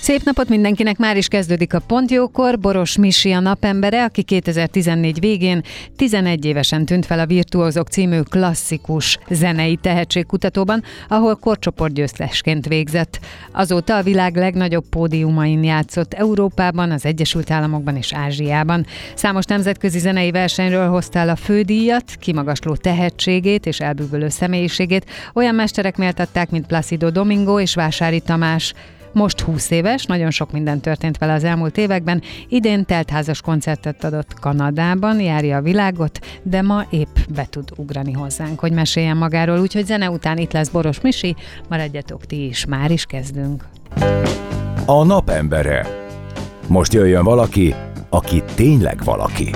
Szép napot mindenkinek, már is kezdődik a Pontjókor. Boros Misi a napembere, aki 2014 végén 11 évesen tűnt fel a Virtuózok című klasszikus zenei tehetségkutatóban, ahol korcsoportgyőztesként végzett. Azóta a világ legnagyobb pódiumain játszott Európában, az Egyesült Államokban és Ázsiában. Számos nemzetközi zenei versenyről hozta el a fődíjat, kimagasló tehetségét és elbűvölő személyiségét. Olyan mesterek méltatták, mint Placido Domingo és Vásári Tamás. Most 20 éves, nagyon sok minden történt vele az elmúlt években. Idén teltházas koncertet adott Kanadában, járja a világot, de ma épp be tud ugrani hozzánk, hogy meséljen magáról. Úgyhogy zene után itt lesz Boros Misi, maradjatok ti is, már is kezdünk. A napembere. Most jöjjön valaki, aki tényleg valaki.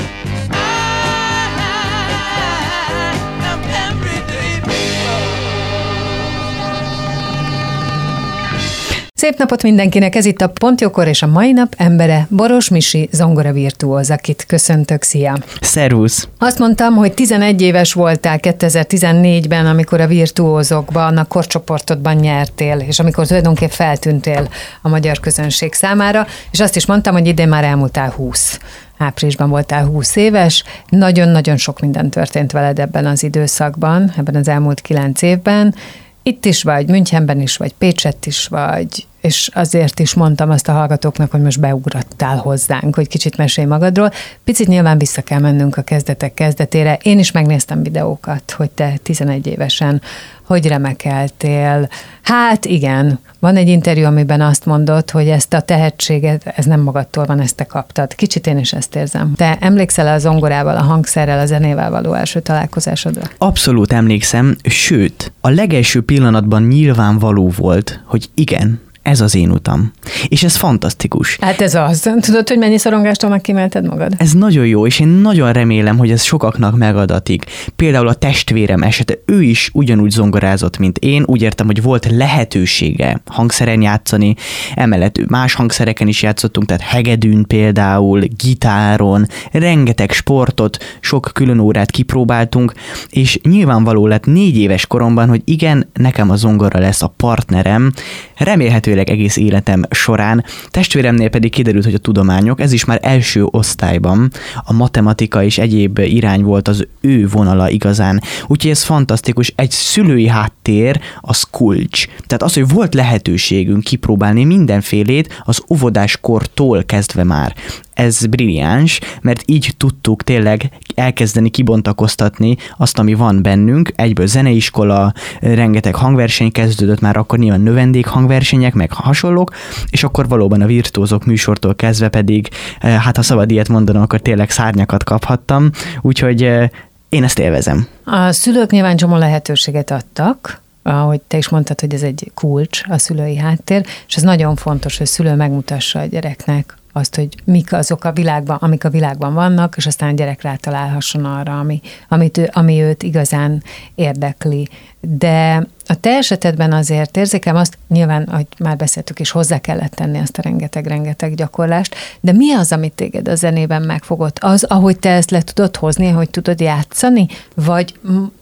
Szép napot mindenkinek, ez itt a Pontjókor és a mai nap embere Boros Misi zongora virtuóz, akit köszöntök, szia! Szervusz! Azt mondtam, hogy 11 éves voltál 2014-ben, amikor a virtuózokban, a korcsoportodban nyertél, és amikor tulajdonképp feltűntél a magyar közönség számára, és azt is mondtam, hogy idén már elmúltál 20 áprilisban voltál 20 éves, nagyon-nagyon sok minden történt veled ebben az időszakban, ebben az elmúlt 9 évben, itt is vagy, Münchenben is vagy, Pécsett is vagy, és azért is mondtam azt a hallgatóknak, hogy most beugrattál hozzánk, hogy kicsit mesélj magadról. Picit nyilván vissza kell mennünk a kezdetek kezdetére. Én is megnéztem videókat, hogy te 11 évesen hogy remekeltél. Hát igen, van egy interjú, amiben azt mondod, hogy ezt a tehetséget, ez nem magadtól van, ezt te kaptad. Kicsit én is ezt érzem. Te emlékszel a zongorával, a hangszerrel, a zenével való első találkozásodra? Abszolút emlékszem, sőt, a legelső pillanatban nyilvánvaló volt, hogy igen, ez az én utam. És ez fantasztikus. Hát ez az. Tudod, hogy mennyi szorongástól kimelted magad? Ez nagyon jó, és én nagyon remélem, hogy ez sokaknak megadatik. Például a testvérem esete, ő is ugyanúgy zongorázott, mint én. Úgy értem, hogy volt lehetősége hangszeren játszani, emellett más hangszereken is játszottunk, tehát hegedűn például, gitáron, rengeteg sportot, sok külön órát kipróbáltunk, és nyilvánvaló lett négy éves koromban, hogy igen, nekem a zongora lesz a partnerem, remélhető remélhetőleg egész életem során. Testvéremnél pedig kiderült, hogy a tudományok, ez is már első osztályban, a matematika és egyéb irány volt az ő vonala igazán. Úgyhogy ez fantasztikus. Egy szülői háttér az kulcs. Tehát az, hogy volt lehetőségünk kipróbálni mindenfélét az óvodáskortól kezdve már ez brilliáns, mert így tudtuk tényleg elkezdeni kibontakoztatni azt, ami van bennünk. Egyből zeneiskola, rengeteg hangverseny kezdődött, már akkor nyilván növendék hangversenyek, meg hasonlók, és akkor valóban a virtuózok műsortól kezdve pedig, eh, hát ha szabad ilyet mondanom, akkor tényleg szárnyakat kaphattam, úgyhogy eh, én ezt élvezem. A szülők nyilván csomó lehetőséget adtak, ahogy te is mondtad, hogy ez egy kulcs, a szülői háttér, és ez nagyon fontos, hogy a szülő megmutassa a gyereknek azt, hogy mik azok a világban, amik a világban vannak, és aztán a gyerek rátalálhasson arra, ami, amit ő, ami őt igazán érdekli. De a te esetedben azért érzékem azt, nyilván, hogy már beszéltük is, hozzá kellett tenni azt a rengeteg-rengeteg gyakorlást, de mi az, amit téged a zenében megfogott? Az, ahogy te ezt le tudod hozni, hogy tudod játszani? Vagy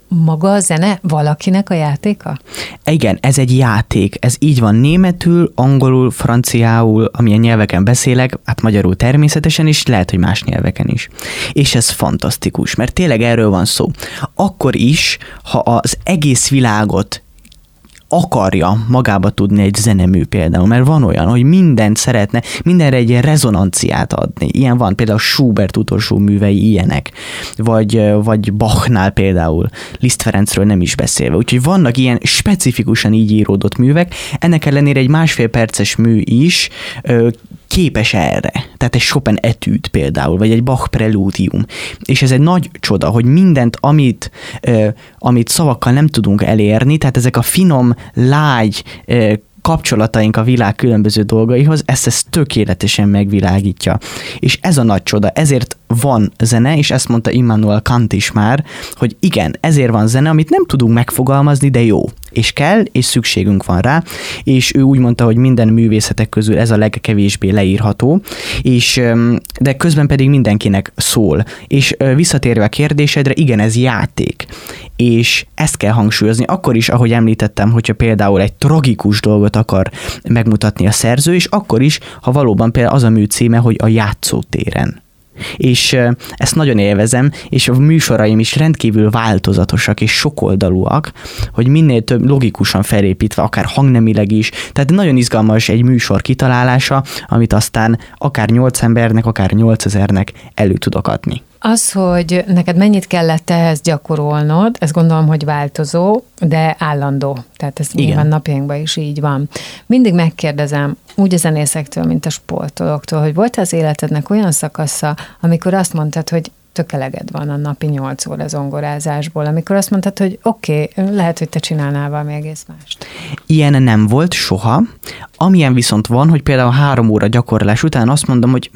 maga a zene valakinek a játéka? Igen, ez egy játék. Ez így van németül, angolul, franciául, amilyen nyelveken beszélek, hát magyarul természetesen is, lehet, hogy más nyelveken is. És ez fantasztikus, mert tényleg erről van szó. Akkor is, ha az egész világot akarja magába tudni egy zenemű például, mert van olyan, hogy mindent szeretne, mindenre egy ilyen rezonanciát adni. Ilyen van, például Schubert utolsó művei ilyenek, vagy, vagy Bachnál például, Liszt Ferencről nem is beszélve. Úgyhogy vannak ilyen specifikusan így íródott művek, ennek ellenére egy másfél perces mű is képes erre. Tehát egy Chopin etűd például, vagy egy Bach prelúdium. És ez egy nagy csoda, hogy mindent, amit, ö, amit szavakkal nem tudunk elérni, tehát ezek a finom, lágy, ö, kapcsolataink a világ különböző dolgaihoz, ezt ezt tökéletesen megvilágítja. És ez a nagy csoda, ezért van zene, és ezt mondta Immanuel Kant is már, hogy igen, ezért van zene, amit nem tudunk megfogalmazni, de jó. És kell, és szükségünk van rá, és ő úgy mondta, hogy minden művészetek közül ez a legkevésbé leírható, és de közben pedig mindenkinek szól. És visszatérve a kérdésedre, igen, ez játék. És ezt kell hangsúlyozni, akkor is, ahogy említettem, hogyha például egy tragikus dolgot akar megmutatni a szerző, és akkor is, ha valóban például az a mű címe, hogy a játszótéren és ezt nagyon élvezem, és a műsoraim is rendkívül változatosak és sokoldalúak, hogy minél több logikusan felépítve, akár hangnemileg is, tehát nagyon izgalmas egy műsor kitalálása, amit aztán akár nyolc embernek, akár nyolcezernek elő tudok adni. Az, hogy neked mennyit kellett ehhez gyakorolnod, ez gondolom, hogy változó, de állandó. Tehát ez Igen. nyilván napjainkban is így van. Mindig megkérdezem, úgy a zenészektől, mint a sportolóktól, hogy volt az életednek olyan szakasza, amikor azt mondtad, hogy tök eleged van a napi 8 óra zongorázásból, amikor azt mondtad, hogy oké, okay, lehet, hogy te csinálnál valami egész mást. Ilyen nem volt soha. Amilyen viszont van, hogy például három óra gyakorlás után azt mondom, hogy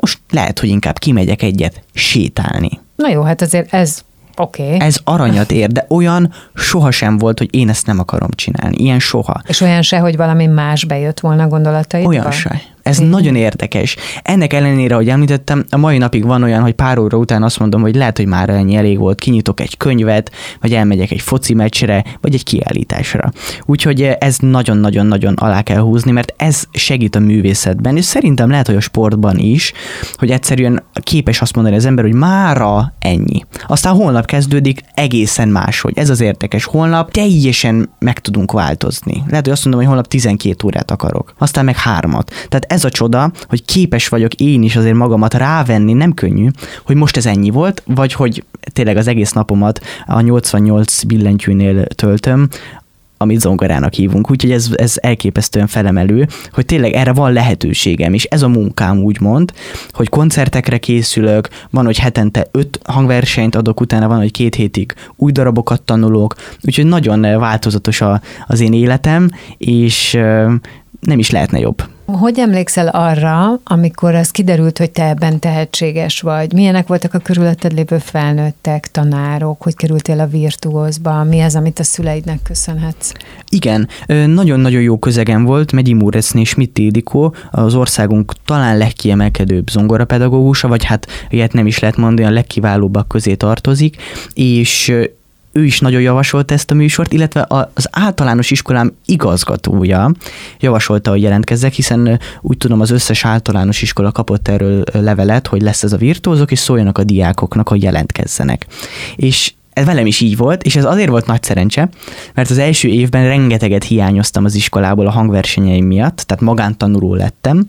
most lehet, hogy inkább kimegyek egyet sétálni. Na jó, hát azért ez Oké. Okay. Ez aranyat ér, de olyan sohasem volt, hogy én ezt nem akarom csinálni. Ilyen soha. És olyan se, hogy valami más bejött volna gondolataidba? Olyan se. Ez mm. nagyon érdekes. Ennek ellenére, hogy említettem, a mai napig van olyan, hogy pár óra után azt mondom, hogy lehet, hogy már ennyi elég volt, kinyitok egy könyvet, vagy elmegyek egy foci meccsre, vagy egy kiállításra. Úgyhogy ez nagyon-nagyon-nagyon alá kell húzni, mert ez segít a művészetben, és szerintem lehet, hogy a sportban is, hogy egyszerűen képes azt mondani az ember, hogy mára ennyi. Aztán holnap kezdődik egészen máshogy. Ez az érdekes. Holnap teljesen meg tudunk változni. Lehet, hogy azt mondom, hogy holnap 12 órát akarok, aztán meg hármat. Tehát ez a csoda, hogy képes vagyok én is azért magamat rávenni, nem könnyű, hogy most ez ennyi volt, vagy hogy tényleg az egész napomat a 88 billentyűnél töltöm, amit zongorának hívunk. Úgyhogy ez, ez elképesztően felemelő, hogy tényleg erre van lehetőségem, és ez a munkám úgymond, hogy koncertekre készülök, van, hogy hetente öt hangversenyt adok, utána van, hogy két hétig új darabokat tanulok, úgyhogy nagyon változatos a, az én életem, és nem is lehetne jobb. Hogy emlékszel arra, amikor az kiderült, hogy te ebben tehetséges vagy? Milyenek voltak a körülötted lévő felnőttek, tanárok? Hogy kerültél a virtuózba? Mi az, amit a szüleidnek köszönhetsz? Igen, nagyon-nagyon jó közegem volt, Megyi és Schmidt Édikó, az országunk talán legkiemelkedőbb zongorapedagógusa, vagy hát ilyet nem is lehet mondani, a legkiválóbbak közé tartozik, és ő is nagyon javasolt ezt a műsort, illetve az általános iskolám igazgatója javasolta, hogy jelentkezzek, hiszen úgy tudom, az összes általános iskola kapott erről levelet, hogy lesz ez a virtuózok, és szóljanak a diákoknak, hogy jelentkezzenek. És ez velem is így volt, és ez azért volt nagy szerencse, mert az első évben rengeteget hiányoztam az iskolából a hangversenyeim miatt, tehát magántanuló lettem,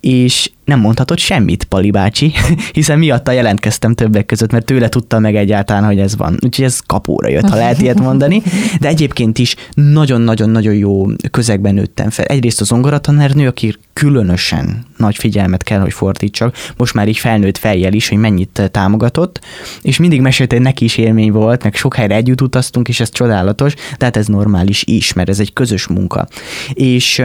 és nem mondhatott semmit Pali bácsi, hiszen miatta jelentkeztem többek között, mert tőle tudta meg egyáltalán, hogy ez van. Úgyhogy ez kapóra jött, ha lehet ilyet mondani. De egyébként is nagyon-nagyon-nagyon jó közegben nőttem fel. Egyrészt az zongoratanárnő, aki különösen nagy figyelmet kell, hogy fordítsak, most már így felnőtt fejjel is, hogy mennyit támogatott, és mindig mesélte, hogy neki is élmény volt, meg sok helyre együtt utaztunk, és ez csodálatos, tehát ez normális is, mert ez egy közös munka. És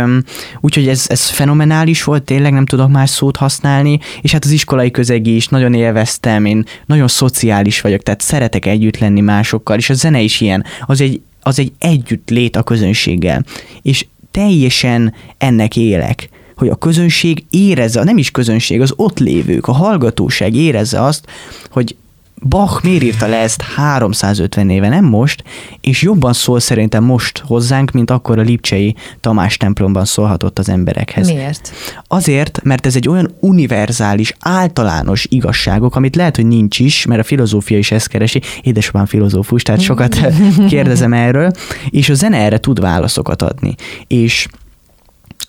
úgyhogy ez, ez fenomenális volt, tényleg nem tudok más szót szót használni, és hát az iskolai közegi is nagyon élveztem, én nagyon szociális vagyok, tehát szeretek együtt lenni másokkal, és a zene is ilyen, az egy, az egy együtt lét a közönséggel, és teljesen ennek élek hogy a közönség érezze, nem is közönség, az ott lévők, a hallgatóság érezze azt, hogy Bach miért írta le ezt 350 éve, nem most, és jobban szól szerintem most hozzánk, mint akkor a Lipcsei Tamás templomban szólhatott az emberekhez. Miért? Azért, mert ez egy olyan univerzális, általános igazságok, amit lehet, hogy nincs is, mert a filozófia is ezt keresi. Édesapám filozófus, tehát sokat kérdezem erről, és a zene erre tud válaszokat adni. És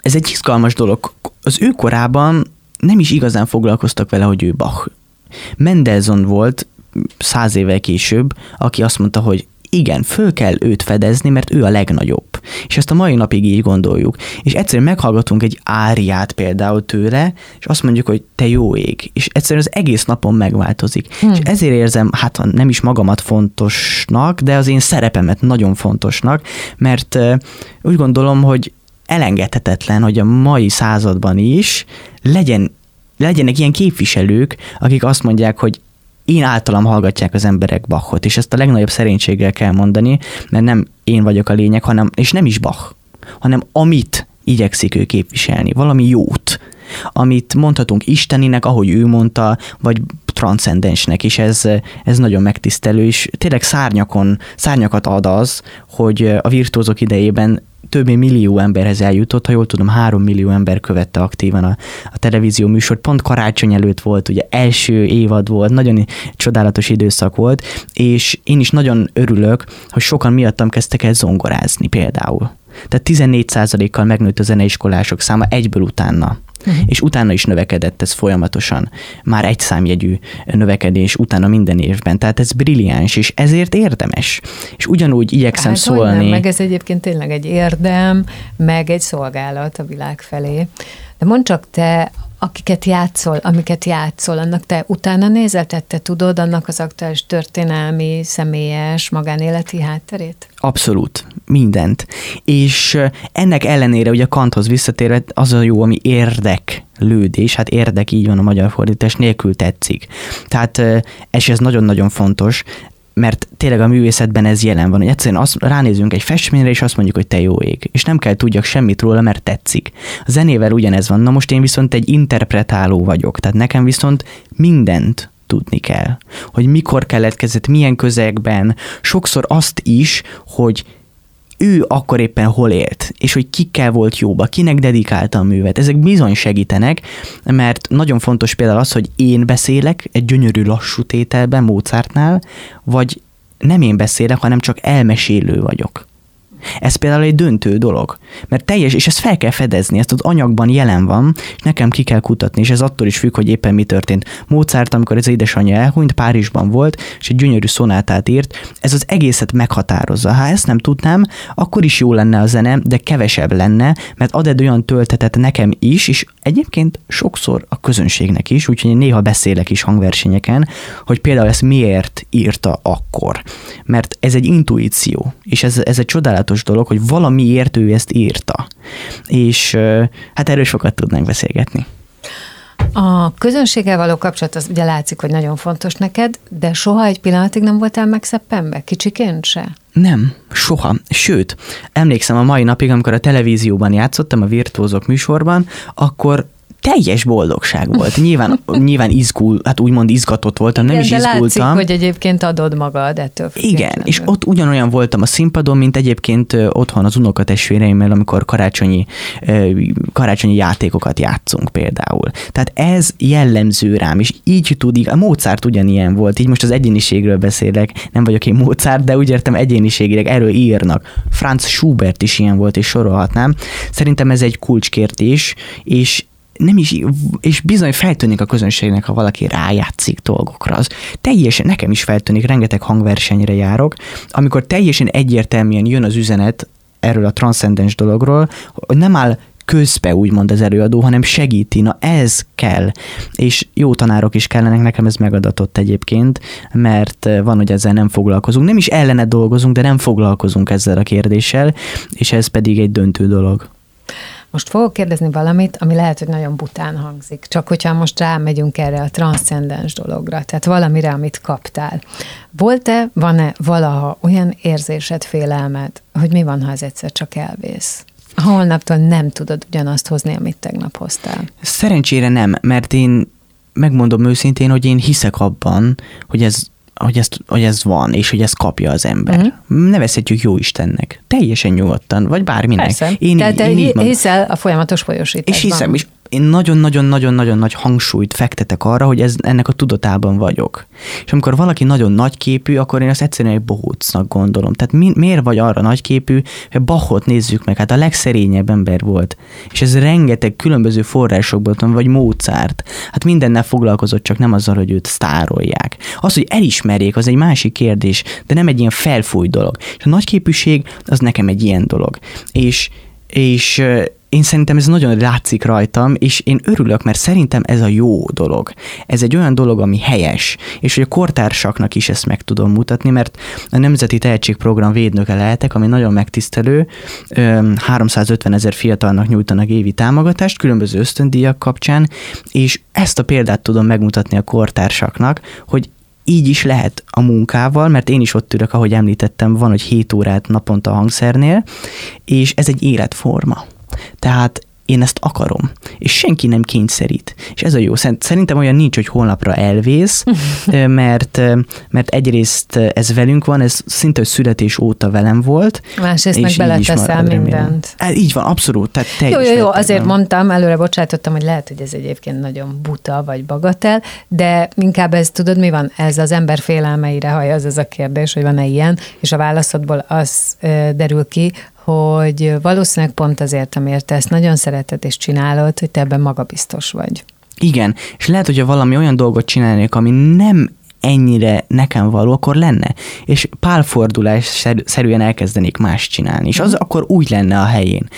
ez egy izgalmas dolog. Az ő korában nem is igazán foglalkoztak vele, hogy ő Bach. Mendelssohn volt száz évvel később, aki azt mondta, hogy igen, föl kell őt fedezni, mert ő a legnagyobb. És ezt a mai napig így gondoljuk. És egyszerűen meghallgatunk egy áriát például tőle, és azt mondjuk, hogy te jó ég. És egyszerűen az egész napon megváltozik. Hmm. És ezért érzem, hát nem is magamat fontosnak, de az én szerepemet nagyon fontosnak, mert úgy gondolom, hogy elengedhetetlen, hogy a mai században is legyen, legyenek ilyen képviselők, akik azt mondják, hogy én általam hallgatják az emberek Bachot, és ezt a legnagyobb szerénységgel kell mondani, mert nem én vagyok a lényeg, hanem, és nem is Bach, hanem amit igyekszik ő képviselni, valami jót, amit mondhatunk Isteninek, ahogy ő mondta, vagy transzcendensnek is, ez, ez nagyon megtisztelő, és tényleg szárnyakon, szárnyakat ad az, hogy a virtuózok idejében több millió emberhez eljutott, ha jól tudom, három millió ember követte aktívan a, a televízió műsort. Pont karácsony előtt volt, ugye első évad volt, nagyon csodálatos időszak volt, és én is nagyon örülök, hogy sokan miattam kezdtek el zongorázni például. Tehát 14%-kal megnőtt a zeneiskolások száma egyből utána uh-huh. és utána is növekedett ez folyamatosan. Már egy számjegyű növekedés utána minden évben. Tehát ez brilliáns, és ezért érdemes. És ugyanúgy igyekszem hát, szólni. Nem, meg ez egyébként tényleg egy érdem, meg egy szolgálat a világ felé. De mondd csak te, akiket játszol, amiket játszol, annak te utána nézel, tehát te tudod annak az aktuális történelmi, személyes, magánéleti hátterét? Abszolút, mindent. És ennek ellenére, ugye a kanthoz visszatérve, az a jó, ami érdek lődés, hát érdek így van a magyar fordítás, nélkül tetszik. Tehát, és ez nagyon-nagyon fontos, mert tényleg a művészetben ez jelen van, hogy egyszerűen azt, ránézünk egy festményre, és azt mondjuk, hogy te jó ég. És nem kell tudjak semmit róla, mert tetszik. A zenével ugyanez van. Na most én viszont egy interpretáló vagyok, tehát nekem viszont mindent tudni kell. Hogy mikor keletkezett, milyen közegben, sokszor azt is, hogy ő akkor éppen hol élt, és hogy kikkel volt jóba, kinek dedikálta a művet. Ezek bizony segítenek, mert nagyon fontos például az, hogy én beszélek egy gyönyörű lassú tételben Mozartnál, vagy nem én beszélek, hanem csak elmesélő vagyok. Ez például egy döntő dolog, mert teljes, és ezt fel kell fedezni, ezt az anyagban jelen van, és nekem ki kell kutatni, és ez attól is függ, hogy éppen mi történt. Mozart, amikor az édesanyja elhunyt, Párizsban volt, és egy gyönyörű szonátát írt, ez az egészet meghatározza. Ha ezt nem tudnám, akkor is jó lenne a zene, de kevesebb lenne, mert ad egy olyan töltetet nekem is, és egyébként sokszor a közönségnek is, úgyhogy én néha beszélek is hangversenyeken, hogy például ezt miért írta akkor. Mert ez egy intuíció, és ez, ez egy csodálatos dolog, hogy valamiért ő ezt írta. És hát erről sokat tudnánk beszélgetni. A közönséggel való kapcsolat az ugye látszik, hogy nagyon fontos neked, de soha egy pillanatig nem voltál megszeppenve? Kicsiként se? Nem, soha. Sőt, emlékszem a mai napig, amikor a televízióban játszottam, a Virtuózok műsorban, akkor teljes boldogság volt. Nyilván, nyilván izgul, hát úgymond izgatott voltam, nem Igen, is de izgultam. Látszik, hogy egyébként adod magad ettől Igen, és ott ugyanolyan voltam a színpadon, mint egyébként otthon az unokatestvéreimmel, amikor karácsonyi, karácsonyi játékokat játszunk például. Tehát ez jellemző rám, és így tudik, a Mozart ugyanilyen volt, így most az egyéniségről beszélek, nem vagyok én Mozart, de úgy értem egyéniségileg, erről írnak. Franz Schubert is ilyen volt, és sorolhatnám. Szerintem ez egy kulcskérdés, és nem is, és bizony feltűnik a közönségnek, ha valaki rájátszik dolgokra. Az teljesen, nekem is feltűnik, rengeteg hangversenyre járok, amikor teljesen egyértelműen jön az üzenet erről a transzcendens dologról, hogy nem áll közbe úgymond az előadó, hanem segíti, na ez kell. És jó tanárok is kellenek, nekem ez megadatott egyébként, mert van, hogy ezzel nem foglalkozunk. Nem is ellene dolgozunk, de nem foglalkozunk ezzel a kérdéssel, és ez pedig egy döntő dolog. Most fogok kérdezni valamit, ami lehet, hogy nagyon bután hangzik, csak hogyha most rámegyünk erre a transzcendens dologra, tehát valamire, amit kaptál. Volt-e, van-e valaha olyan érzésed, félelmed, hogy mi van, ha ez egyszer csak elvész? Holnaptól nem tudod ugyanazt hozni, amit tegnap hoztál. Szerencsére nem, mert én megmondom őszintén, hogy én hiszek abban, hogy ez hogy, ezt, hogy ez van, és hogy ezt kapja az ember. Uh-huh. Nevezhetjük jó Istennek. Teljesen nyugodtan, vagy bárminek. Persze. Én, Tehát én, te hiszel a folyamatos folyosításban. És hiszem, és én nagyon-nagyon-nagyon-nagyon nagy hangsúlyt fektetek arra, hogy ez, ennek a tudatában vagyok. És amikor valaki nagyon nagyképű, akkor én azt egyszerűen egy bohócnak gondolom. Tehát mi, miért vagy arra nagyképű, hogy Bachot nézzük meg, hát a legszerényebb ember volt. És ez rengeteg különböző forrásokból, vagy Mozart. Hát mindennel foglalkozott, csak nem azzal, hogy őt sztárolják. Az, hogy elismerjék, az egy másik kérdés, de nem egy ilyen felfúj dolog. És a nagyképűség az nekem egy ilyen dolog. És és én szerintem ez nagyon látszik rajtam, és én örülök, mert szerintem ez a jó dolog. Ez egy olyan dolog, ami helyes, és hogy a kortársaknak is ezt meg tudom mutatni, mert a Nemzeti Tehetségprogram védnöke lehetek, ami nagyon megtisztelő, 350 ezer fiatalnak nyújtanak évi támogatást különböző ösztöndíjak kapcsán, és ezt a példát tudom megmutatni a kortársaknak, hogy így is lehet a munkával, mert én is ott ülök, ahogy említettem, van, hogy 7 órát naponta a hangszernél, és ez egy életforma. Tehát én ezt akarom, és senki nem kényszerít. És ez a jó. Szerintem olyan nincs, hogy holnapra elvész, mert, mert egyrészt ez velünk van, ez szinte hogy születés óta velem volt. Másrészt meg beleteszel mindent. Hát így van, abszolút. Tehát jó, jó, jó, azért van. mondtam, előre bocsátottam, hogy lehet, hogy ez egyébként nagyon buta vagy bagatel, de inkább ez, tudod, mi van? Ez az ember félelmeire hajaz ez a kérdés, hogy van-e ilyen, és a válaszodból az derül ki, hogy valószínűleg pont azért, amiért te ezt nagyon szereted és csinálod, hogy te ebben magabiztos vagy. Igen, és lehet, hogyha valami olyan dolgot csinálnék, ami nem ennyire nekem való, akkor lenne. És pálfordulás szerűen elkezdenék más csinálni, és az mhm. akkor úgy lenne a helyén.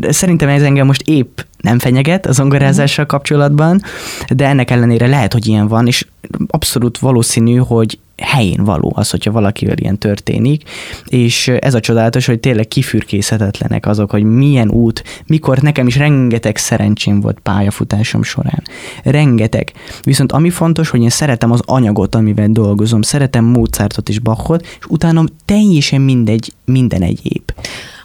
Szerintem ez engem most épp nem fenyeget az zongorázással mhm. kapcsolatban, de ennek ellenére lehet, hogy ilyen van, és abszolút valószínű, hogy helyén való az, hogyha valakivel ilyen történik, és ez a csodálatos, hogy tényleg kifürkészhetetlenek azok, hogy milyen út, mikor nekem is rengeteg szerencsém volt pályafutásom során. Rengeteg. Viszont ami fontos, hogy én szeretem az anyagot, amivel dolgozom, szeretem Mozartot és Bachot, és utána teljesen mindegy, minden egyéb.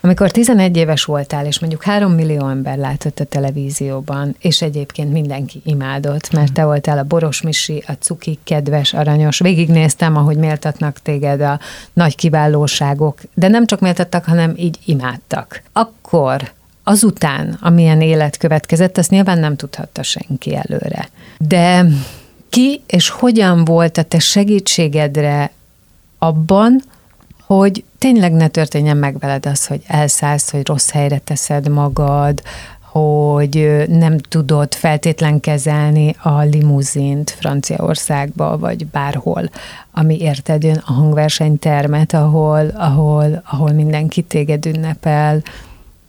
Amikor 11 éves voltál, és mondjuk 3 millió ember látott a televízióban, és egyébként mindenki imádott, mert te voltál a Boros Misi, a Cuki, kedves, aranyos. Végignéztem, ahogy méltatnak téged a nagy kiválóságok, de nem csak méltattak, hanem így imádtak. Akkor azután, amilyen élet következett, azt nyilván nem tudhatta senki előre. De ki és hogyan volt a te segítségedre abban, hogy tényleg ne történjen meg veled az, hogy elszállsz, hogy rossz helyre teszed magad, hogy nem tudod feltétlen kezelni a limuzint Franciaországba, vagy bárhol, ami érted jön a hangversenytermet, ahol, ahol, ahol mindenki téged ünnepel,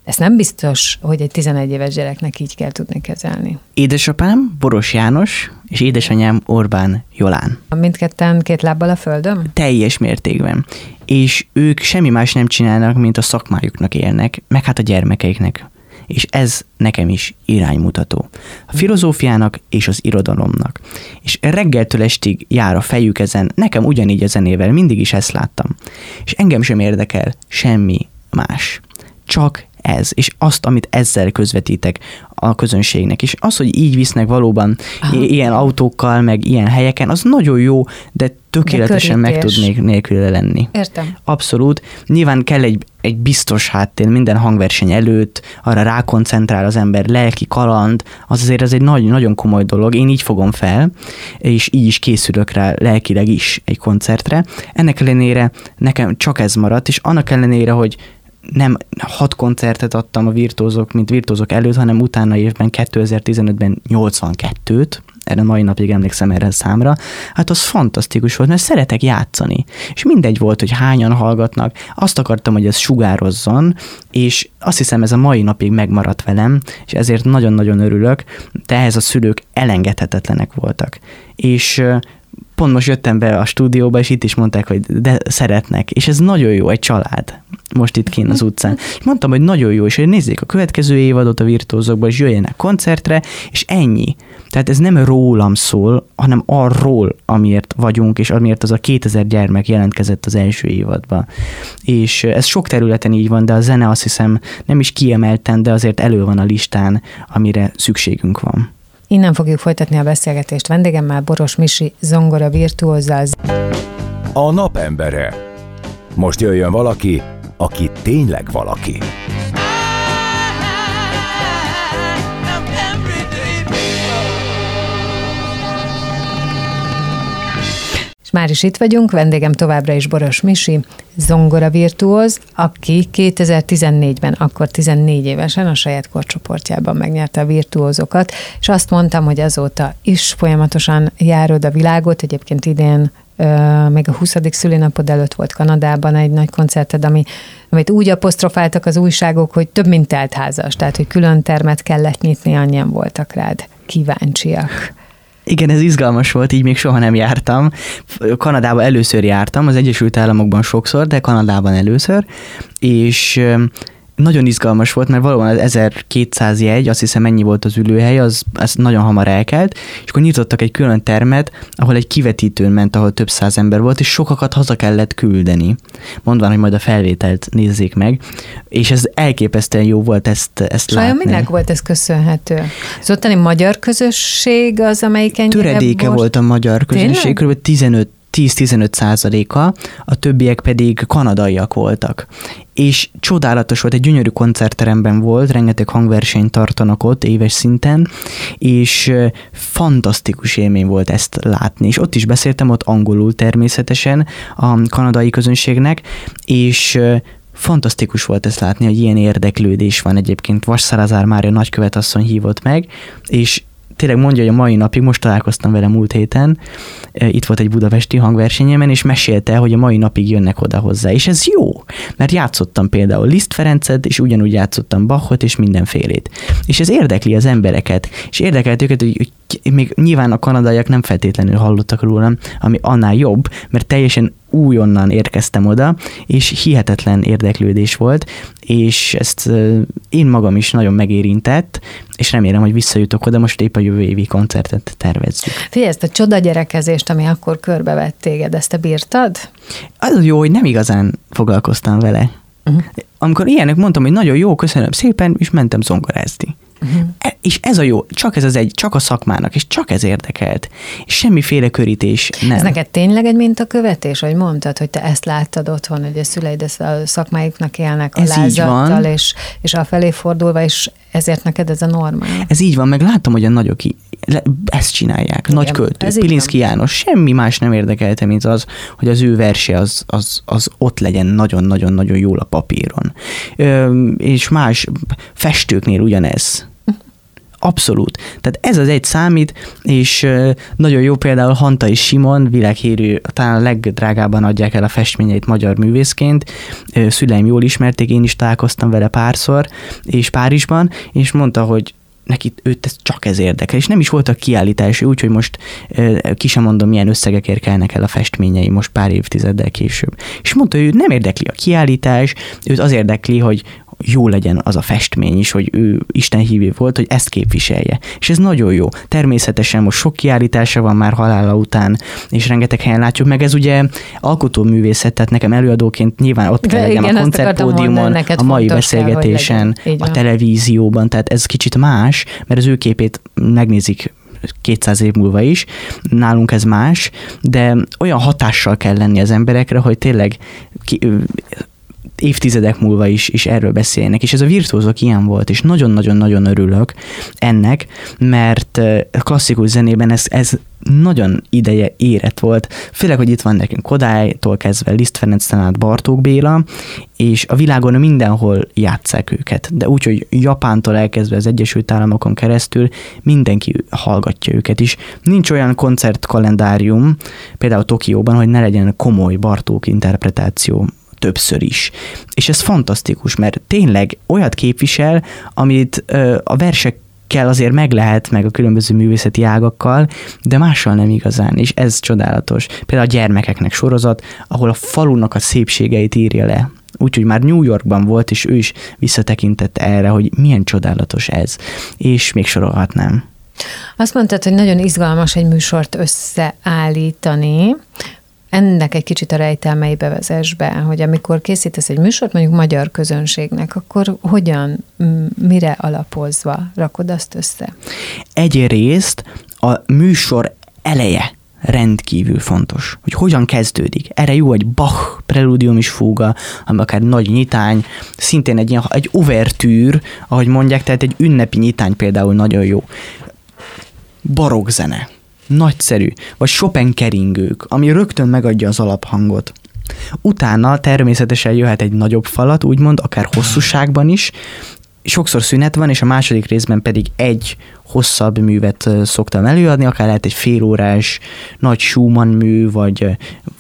ez nem biztos, hogy egy 11 éves gyereknek így kell tudni kezelni. Édesapám Boros János, és édesanyám Orbán Jolán. Mindketten két lábbal a földön? Teljes mértékben. És ők semmi más nem csinálnak, mint a szakmájuknak élnek, meg hát a gyermekeiknek. És ez nekem is iránymutató. A filozófiának és az irodalomnak. És reggeltől estig jár a fejük ezen, nekem ugyanígy a zenével, mindig is ezt láttam. És engem sem érdekel semmi más. Csak ez, és azt, amit ezzel közvetítek a közönségnek. És az, hogy így visznek valóban Aha. ilyen autókkal, meg ilyen helyeken, az nagyon jó, de tökéletesen de meg tudnék nélküle lenni. Értem. Abszolút. Nyilván kell egy, egy biztos háttér minden hangverseny előtt, arra rákoncentrál az ember, lelki kaland, az azért ez egy nagy, nagyon komoly dolog. Én így fogom fel, és így is készülök rá lelkileg is egy koncertre. Ennek ellenére nekem csak ez maradt, és annak ellenére, hogy nem hat koncertet adtam a virtuózok, mint virtuózok előtt, hanem utána évben 2015-ben 82-t, erre mai napig emlékszem erre a számra, hát az fantasztikus volt, mert szeretek játszani. És mindegy volt, hogy hányan hallgatnak, azt akartam, hogy ez sugározzon, és azt hiszem ez a mai napig megmaradt velem, és ezért nagyon-nagyon örülök, de ehhez a szülők elengedhetetlenek voltak. És pont most jöttem be a stúdióba, és itt is mondták, hogy de szeretnek, és ez nagyon jó, egy család, most itt kint az utcán. És mondtam, hogy nagyon jó, és hogy nézzék a következő évadot a virtuózokba, és jöjjenek koncertre, és ennyi. Tehát ez nem rólam szól, hanem arról, amiért vagyunk, és amiért az a 2000 gyermek jelentkezett az első évadban. És ez sok területen így van, de a zene azt hiszem nem is kiemelten, de azért elő van a listán, amire szükségünk van. Innen fogjuk folytatni a beszélgetést vendégemmel Boros Misi zongora virtuózzal. A napembere. Most jöjjön valaki, aki tényleg valaki. Már is itt vagyunk, vendégem továbbra is Boros Misi, zongora virtuóz, aki 2014-ben, akkor 14 évesen a saját korcsoportjában megnyerte a virtuózokat, és azt mondtam, hogy azóta is folyamatosan járod a világot, egyébként idén még a 20. szülinapod előtt volt Kanadában egy nagy koncerted, ami, amit úgy apostrofáltak az újságok, hogy több mint teltházas, tehát hogy külön termet kellett nyitni, annyian voltak rád kíváncsiak. Igen, ez izgalmas volt, így még soha nem jártam. Kanadában először jártam, az Egyesült Államokban sokszor, de Kanadában először, és nagyon izgalmas volt, mert valóban az 1200 jegy, azt hiszem ennyi volt az ülőhely, az, az nagyon hamar elkelt, és akkor nyitottak egy külön termet, ahol egy kivetítőn ment, ahol több száz ember volt, és sokakat haza kellett küldeni, mondván, hogy majd a felvételt nézzék meg, és ez elképesztően jó volt ezt, ezt és látni. minek volt ez köszönhető? Az ottani magyar közösség az, amelyik ennyire Töredéke most... volt a magyar közösség, kb. 15 10-15 százaléka, a többiek pedig kanadaiak voltak. És csodálatos volt, egy gyönyörű koncertteremben volt, rengeteg hangversenyt tartanak ott éves szinten, és fantasztikus élmény volt ezt látni. És ott is beszéltem, ott angolul természetesen a kanadai közönségnek, és fantasztikus volt ezt látni, hogy ilyen érdeklődés van egyébként. Vasszalazár Mária nagykövetasszony hívott meg, és tényleg mondja, hogy a mai napig, most találkoztam vele múlt héten, itt volt egy budapesti hangversenyemen, és mesélte, hogy a mai napig jönnek oda hozzá. És ez jó, mert játszottam például Liszt Ferencet, és ugyanúgy játszottam Bachot, és mindenfélét. És ez érdekli az embereket, és érdekelt őket, hogy, hogy még nyilván a kanadaiak nem feltétlenül hallottak rólam, ami annál jobb, mert teljesen újonnan érkeztem oda, és hihetetlen érdeklődés volt, és ezt én magam is nagyon megérintett, és remélem, hogy visszajutok oda, most épp a jövő évi koncertet tervezzük. Figyelj, ezt a csoda gyerekezést, ami akkor körbevett téged, ezt te bírtad? Az jó, hogy nem igazán foglalkoztam vele. Uh-huh. Amikor ilyenek mondtam, hogy nagyon jó, köszönöm szépen, és mentem zongorázni. Uh-huh. És ez a jó, csak ez az egy, csak a szakmának, és csak ez érdekelt. És semmiféle körítés nem. Ez neked tényleg egy mintakövetés, hogy mondtad, hogy te ezt láttad otthon, hogy a szüleid ezt a szakmáiknak élnek a ez lázattal, és, és afelé fordulva, és ezért neked ez a normál. Ez így van, meg látom, hogy a nagyok ezt csinálják, Igen, nagy költő, Pilinszki János, semmi más nem érdekelte, mint az, hogy az ő verse az, az, az ott legyen nagyon-nagyon-nagyon jól a papíron. Ö, és más festőknél ugyanez Abszolút. Tehát ez az egy számít, és nagyon jó például Hanta és Simon, világhírű, talán a legdrágában adják el a festményeit magyar művészként. Szüleim jól ismerték, én is találkoztam vele párszor, és Párizsban, és mondta, hogy neki őt ez csak ez érdekel, és nem is voltak kiállítás, úgyhogy most ki sem mondom, milyen összegek érkelnek el a festményei most pár évtizeddel később. És mondta, hogy őt nem érdekli a kiállítás, őt az érdekli, hogy, jó legyen az a festmény is, hogy ő Isten hívő volt, hogy ezt képviselje. És ez nagyon jó. Természetesen most sok kiállítása van már halála után, és rengeteg helyen látjuk meg. Ez ugye alkotóművészet, tehát nekem előadóként nyilván ott kell legyen a koncertpódiumon, a mai beszélgetésen, a televízióban, tehát ez kicsit más, mert az ő képét megnézik 200 év múlva is, nálunk ez más, de olyan hatással kell lenni az emberekre, hogy tényleg ki, évtizedek múlva is, is erről beszélnek, és ez a virtuózok ilyen volt, és nagyon-nagyon-nagyon örülök ennek, mert klasszikus zenében ez, ez nagyon ideje érett volt, főleg, hogy itt van nekünk Kodálytól kezdve Liszt Ferenc át Bartók Béla, és a világon mindenhol játszák őket, de úgy, hogy Japántól elkezdve az Egyesült Államokon keresztül mindenki hallgatja őket is. Nincs olyan koncertkalendárium, például Tokióban, hogy ne legyen komoly Bartók interpretáció többször is. És ez fantasztikus, mert tényleg olyat képvisel, amit a versek kell azért meg lehet, meg a különböző művészeti ágakkal, de mással nem igazán, és ez csodálatos. Például a gyermekeknek sorozat, ahol a falunak a szépségeit írja le. Úgyhogy már New Yorkban volt, és ő is visszatekintett erre, hogy milyen csodálatos ez. És még sorolhatnám. Azt mondtad, hogy nagyon izgalmas egy műsort összeállítani ennek egy kicsit a rejtelmeibe vezess be, hogy amikor készítesz egy műsort, mondjuk magyar közönségnek, akkor hogyan, mire alapozva rakod azt össze? Egy részt a műsor eleje rendkívül fontos, hogy hogyan kezdődik. Erre jó egy Bach preludium is fúga, ami akár nagy nyitány, szintén egy, ilyen, egy overtűr, ahogy mondják, tehát egy ünnepi nyitány például nagyon jó. Barokk zene Nagyszerű. Vagy Chopin keringők, ami rögtön megadja az alaphangot. Utána természetesen jöhet egy nagyobb falat, úgymond, akár hosszúságban is, sokszor szünet van, és a második részben pedig egy hosszabb művet szoktam előadni, akár lehet egy félórás nagy Schumann mű, vagy,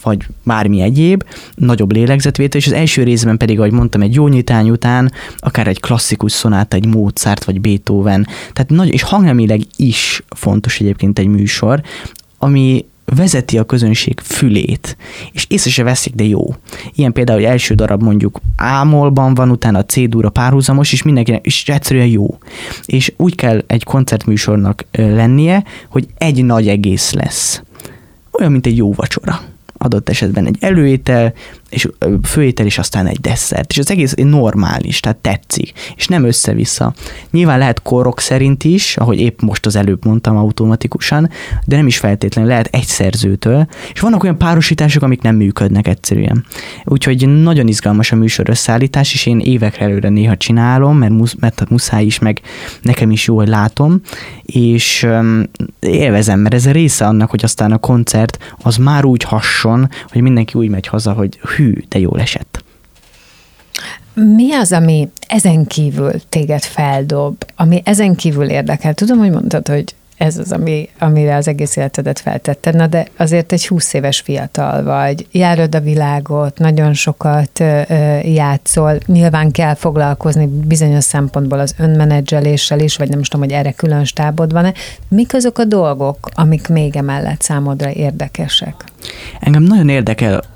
vagy bármi egyéb, nagyobb lélegzetvétel, és az első részben pedig, ahogy mondtam, egy jó nyitány után, akár egy klasszikus szonát, egy Mozart, vagy Beethoven, tehát nagy, és hangnemileg is fontos egyébként egy műsor, ami vezeti a közönség fülét, és észre se veszik, de jó. Ilyen például, hogy első darab mondjuk ámolban van, utána a C-dúra párhuzamos, és mindenkinek, és egyszerűen jó. És úgy kell egy koncertműsornak lennie, hogy egy nagy egész lesz. Olyan, mint egy jó vacsora adott esetben egy előétel, és főétel, és aztán egy desszert. És az egész normális, tehát tetszik, és nem össze-vissza. Nyilván lehet korok szerint is, ahogy épp most az előbb mondtam automatikusan, de nem is feltétlenül lehet egy szerzőtől, és vannak olyan párosítások, amik nem működnek egyszerűen. Úgyhogy nagyon izgalmas a műsor összeállítás, és én évekre előre néha csinálom, mert, musz, mert muszáj is, meg nekem is jó, hogy látom, és um, élvezem, mert ez a része annak, hogy aztán a koncert az már úgy hasson, hogy mindenki úgy megy haza, hogy hű, hű, de jól esett. Mi az, ami ezen kívül téged feldob, ami ezen kívül érdekel? Tudom, hogy mondtad, hogy ez az, ami, amire az egész életedet feltetted, na de azért egy 20 éves fiatal vagy, járod a világot, nagyon sokat ö, játszol, nyilván kell foglalkozni bizonyos szempontból az önmenedzseléssel is, vagy nem is tudom, hogy erre külön stábod van-e. Mik azok a dolgok, amik még emellett számodra érdekesek? Engem nagyon érdekel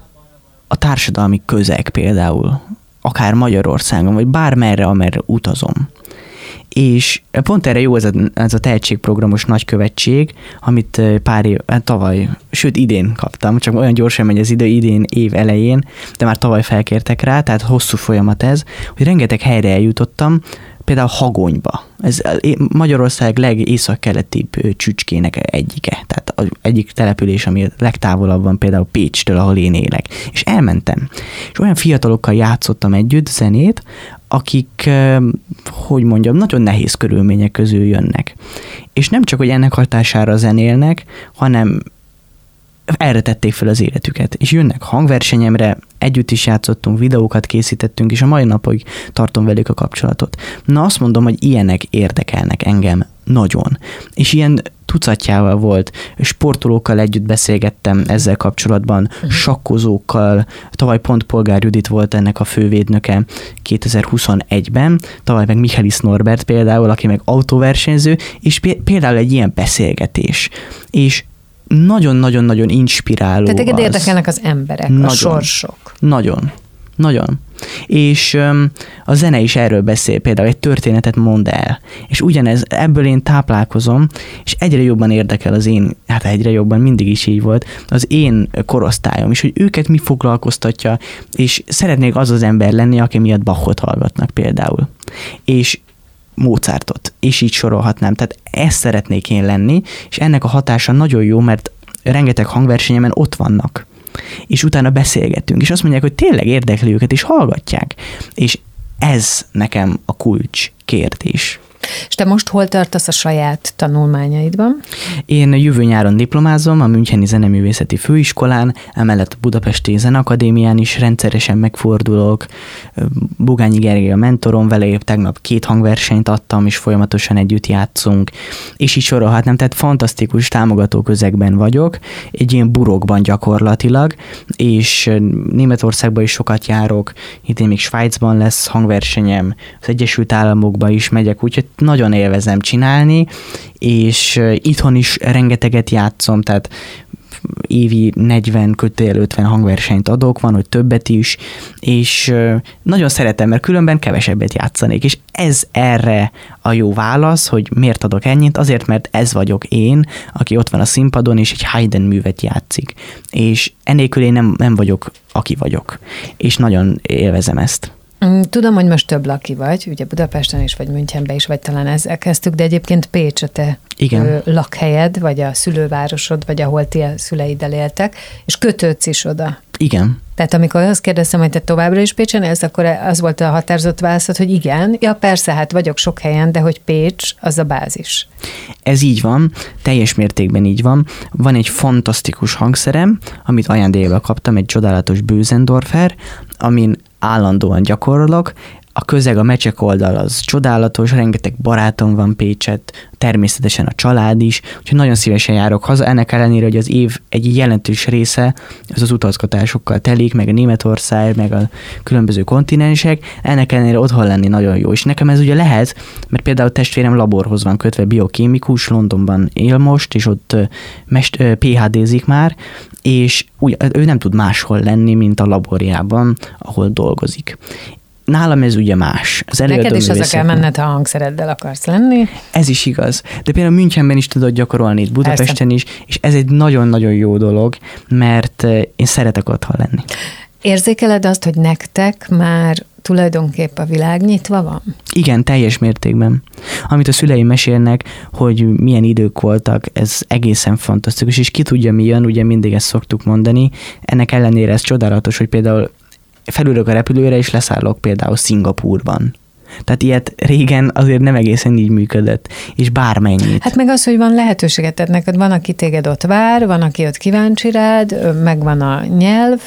a társadalmi közeg például, akár Magyarországon, vagy bármerre, amerre utazom. És pont erre jó ez a, ez a tehetségprogramos nagykövetség, amit pár év, hát tavaly, sőt idén kaptam, csak olyan gyorsan megy az idő, idén év elején, de már tavaly felkértek rá, tehát hosszú folyamat ez, hogy rengeteg helyre eljutottam, például Hagonyba. Ez Magyarország legészak-keletibb csücskének egyike. Tehát az egyik település, ami legtávolabb van például Pécstől, ahol én élek. És elmentem. És olyan fiatalokkal játszottam együtt zenét, akik, hogy mondjam, nagyon nehéz körülmények közül jönnek. És nem csak, hogy ennek hatására zenélnek, hanem erre tették fel az életüket, és jönnek hangversenyemre, együtt is játszottunk, videókat készítettünk, és a mai napig tartom velük a kapcsolatot. Na azt mondom, hogy ilyenek érdekelnek engem nagyon. És ilyen tucatjával volt, sportolókkal együtt beszélgettem ezzel kapcsolatban, uh-huh. sakkozókkal, tavaly pont Polgár Judit volt ennek a fővédnöke 2021-ben, tavaly meg Michalis Norbert például, aki meg autóversenyző, és például egy ilyen beszélgetés. És nagyon-nagyon-nagyon inspiráló. Tehát téged érdekelnek az emberek, nagyon, a sorsok. Nagyon. Nagyon. És a zene is erről beszél, például egy történetet mond el. És ugyanez, ebből én táplálkozom, és egyre jobban érdekel az én, hát egyre jobban, mindig is így volt, az én korosztályom, és hogy őket mi foglalkoztatja, és szeretnék az az ember lenni, aki miatt Bachot hallgatnak például. És Mozartot, és így sorolhatnám. Tehát ezt szeretnék én lenni, és ennek a hatása nagyon jó, mert rengeteg hangversenyemen ott vannak. És utána beszélgetünk, és azt mondják, hogy tényleg érdekli őket, és hallgatják. És ez nekem a kulcs kérdés. És te most hol tartasz a saját tanulmányaidban? Én jövő nyáron diplomázom a Müncheni Zeneművészeti Főiskolán, emellett a Budapesti Zenakadémián is rendszeresen megfordulok. Bugányi Gergely a mentorom, vele épp tegnap két hangversenyt adtam, és folyamatosan együtt játszunk, és így sorolhatnám, tehát fantasztikus támogató közegben vagyok, egy ilyen burokban gyakorlatilag, és Németországban is sokat járok, itt még Svájcban lesz hangversenyem, az Egyesült Államokba is megyek, úgyhogy nagyon élvezem csinálni, és itthon is rengeteget játszom, tehát évi 40 kötél 50 hangversenyt adok, van, hogy többet is, és nagyon szeretem, mert különben kevesebbet játszanék, és ez erre a jó válasz, hogy miért adok ennyit, azért, mert ez vagyok én, aki ott van a színpadon, és egy Haydn művet játszik, és enélkül én nem, nem vagyok, aki vagyok, és nagyon élvezem ezt. Mm, tudom, hogy most több laki vagy, ugye Budapesten is, vagy Münchenben is, vagy talán ezzel kezdtük, de egyébként Pécs a te Igen. lakhelyed, vagy a szülővárosod, vagy ahol ti a szüleiddel éltek, és kötődsz is oda. Igen. Tehát amikor azt kérdeztem, hogy te továbbra is Pécsen élsz, akkor az volt a határozott válaszod, hogy igen, ja persze, hát vagyok sok helyen, de hogy Pécs az a bázis. Ez így van, teljes mértékben így van. Van egy fantasztikus hangszerem, amit ajándékba kaptam, egy csodálatos Bösendorfer, amin állandóan gyakorolok, a közeg, a mecsek oldal az csodálatos, rengeteg barátom van Pécset, természetesen a család is, úgyhogy nagyon szívesen járok haza, ennek ellenére, hogy az év egy jelentős része az az utazgatásokkal telik, meg a Németország, meg a különböző kontinensek, ennek ellenére otthon lenni nagyon jó, és nekem ez ugye lehet, mert például testvérem laborhoz van kötve biokémikus, Londonban él most, és ott mest, PHD-zik már, és úgy, ő nem tud máshol lenni, mint a laborjában, ahol dolgozik nálam ez ugye más. Az Neked is az kell menned, ha hangszereddel akarsz lenni. Ez is igaz. De például Münchenben is tudod gyakorolni, itt Budapesten Persze. is, és ez egy nagyon-nagyon jó dolog, mert eh, én szeretek otthon lenni. Érzékeled azt, hogy nektek már tulajdonképp a világ nyitva van? Igen, teljes mértékben. Amit a szüleim mesélnek, hogy milyen idők voltak, ez egészen fantasztikus, és ki tudja mi jön, ugye mindig ezt szoktuk mondani. Ennek ellenére ez csodálatos, hogy például felülök a repülőre, és leszállok például Szingapúrban. Tehát ilyet régen azért nem egészen így működött, és bármennyit. Hát meg az, hogy van lehetőséget, tehát neked van, aki téged ott vár, van, aki ott kíváncsi rád, megvan a nyelv,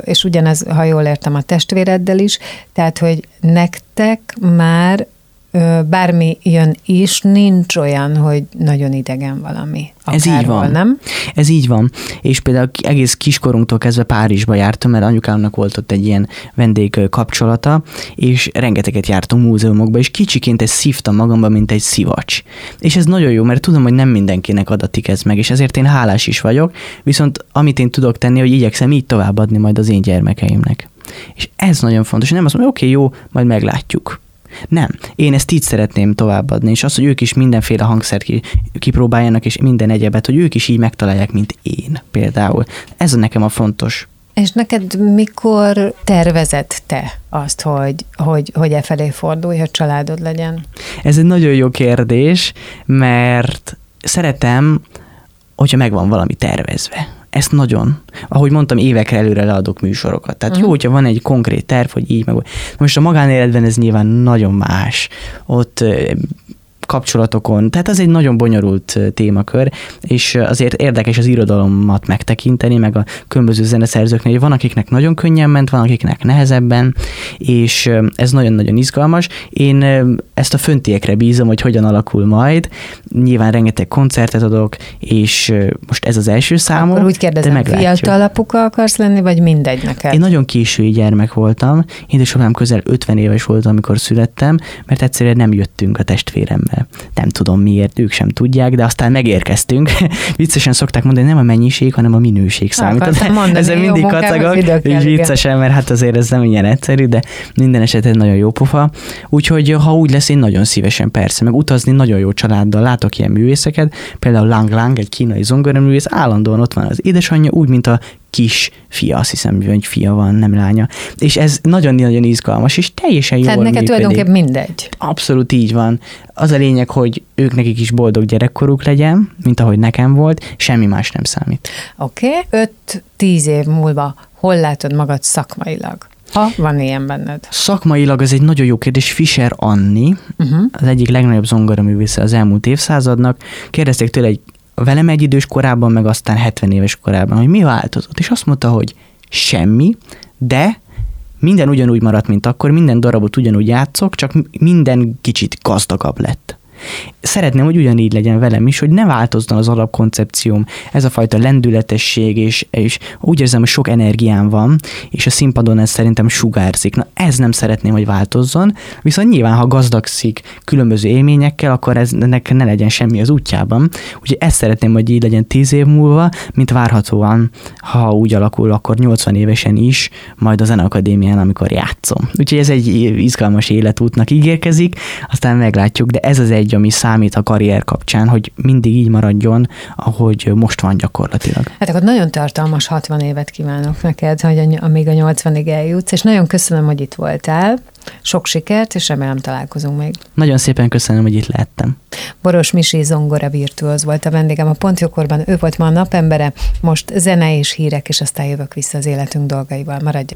és ugyanez, ha jól értem, a testvéreddel is, tehát, hogy nektek már bármi jön is, nincs olyan, hogy nagyon idegen valami. Ez így van. nem? Ez így van. És például egész kiskorunktól kezdve Párizsba jártam, mert anyukámnak volt ott egy ilyen vendég kapcsolata, és rengeteget jártunk múzeumokba, és kicsiként ezt szívtam magamba, mint egy szivacs. És ez nagyon jó, mert tudom, hogy nem mindenkinek adatik ez meg, és ezért én hálás is vagyok, viszont amit én tudok tenni, hogy igyekszem így továbbadni majd az én gyermekeimnek. És ez nagyon fontos. Nem azt mondom, hogy oké, okay, jó, majd meglátjuk nem. Én ezt így szeretném továbbadni, és az, hogy ők is mindenféle hangszert kipróbáljanak, és minden egyebet, hogy ők is így megtalálják, mint én például. Ez nekem a fontos. És neked mikor tervezett te azt, hogy, hogy, hogy e felé fordulj, hogy családod legyen? Ez egy nagyon jó kérdés, mert szeretem, hogyha megvan valami tervezve ezt nagyon. Ahogy mondtam, évekre előre leadok műsorokat. Tehát uh-huh. jó, hogyha van egy konkrét terv, hogy így meg. Most a magánéletben ez nyilván nagyon más. Ott kapcsolatokon, tehát ez egy nagyon bonyolult témakör, és azért érdekes az irodalomat megtekinteni, meg a különböző zeneszerzőknél, hogy van, akiknek nagyon könnyen ment, van, akiknek nehezebben, és ez nagyon-nagyon izgalmas. Én ezt a föntiekre bízom, hogy hogyan alakul majd. Nyilván rengeteg koncertet adok, és most ez az első számom. Akkor úgy kérdezem, fiatal apuka akarsz lenni, vagy mindegy neked? Én nagyon késői gyermek voltam. Édesapám közel 50 éves volt, amikor születtem, mert egyszerűen nem jöttünk a testvéremmel nem tudom miért, ők sem tudják, de aztán megérkeztünk. Viccesen szokták mondani, nem a mennyiség, hanem a minőség számít. Mondani, Ezzel mindig kacagok, és viccesen, mert hát azért ez nem ilyen egyszerű, de minden esetben nagyon jó pofa. Úgyhogy ha úgy lesz, én nagyon szívesen persze, meg utazni nagyon jó családdal, látok ilyen művészeket, például Lang Lang, egy kínai zongoraművész, állandóan ott van az édesanyja, úgy, mint a kis fia, azt hiszem, hogy fia van, nem lánya. És ez nagyon-nagyon izgalmas, és teljesen jól Tehát neked működik. tulajdonképpen mindegy. Abszolút így van. Az a lényeg, hogy ők nekik is boldog gyerekkoruk legyen, mint ahogy nekem volt, semmi más nem számít. Oké, okay. 5-10 év múlva hol látod magad szakmailag? Ha van ilyen benned. Szakmailag ez egy nagyon jó kérdés. Fischer Anni, uh-huh. az egyik legnagyobb zongoraművésze az elmúlt évszázadnak. Kérdezték tőle egy velem egy idős korában, meg aztán 70 éves korában, hogy mi változott. És azt mondta, hogy semmi, de minden ugyanúgy maradt, mint akkor, minden darabot ugyanúgy játszok, csak minden kicsit gazdagabb lett. Szeretném, hogy ugyanígy legyen velem is, hogy ne változzon az alapkoncepcióm, ez a fajta lendületesség, és, és úgy érzem, hogy sok energiám van, és a színpadon ez szerintem sugárzik. Na ez nem szeretném, hogy változzon, viszont nyilván, ha gazdagszik különböző élményekkel, akkor ez, ennek ne legyen semmi az útjában. Úgyhogy ezt szeretném, hogy így legyen tíz év múlva, mint várhatóan, ha úgy alakul, akkor 80 évesen is, majd a Zeneakadémián, amikor játszom. Úgyhogy ez egy izgalmas életútnak ígérkezik, aztán meglátjuk, de ez az egy vagy, ami számít a karrier kapcsán, hogy mindig így maradjon, ahogy most van gyakorlatilag. Hát akkor nagyon tartalmas 60 évet kívánok neked, hogy amíg a 80-ig eljutsz, és nagyon köszönöm, hogy itt voltál. Sok sikert, és remélem találkozunk még. Nagyon szépen köszönöm, hogy itt lehettem. Boros Misi zongora virtuóz volt a vendégem a Pontjókorban, ő volt ma a napembere, most zene és hírek, és aztán jövök vissza az életünk dolgaival. Maradj!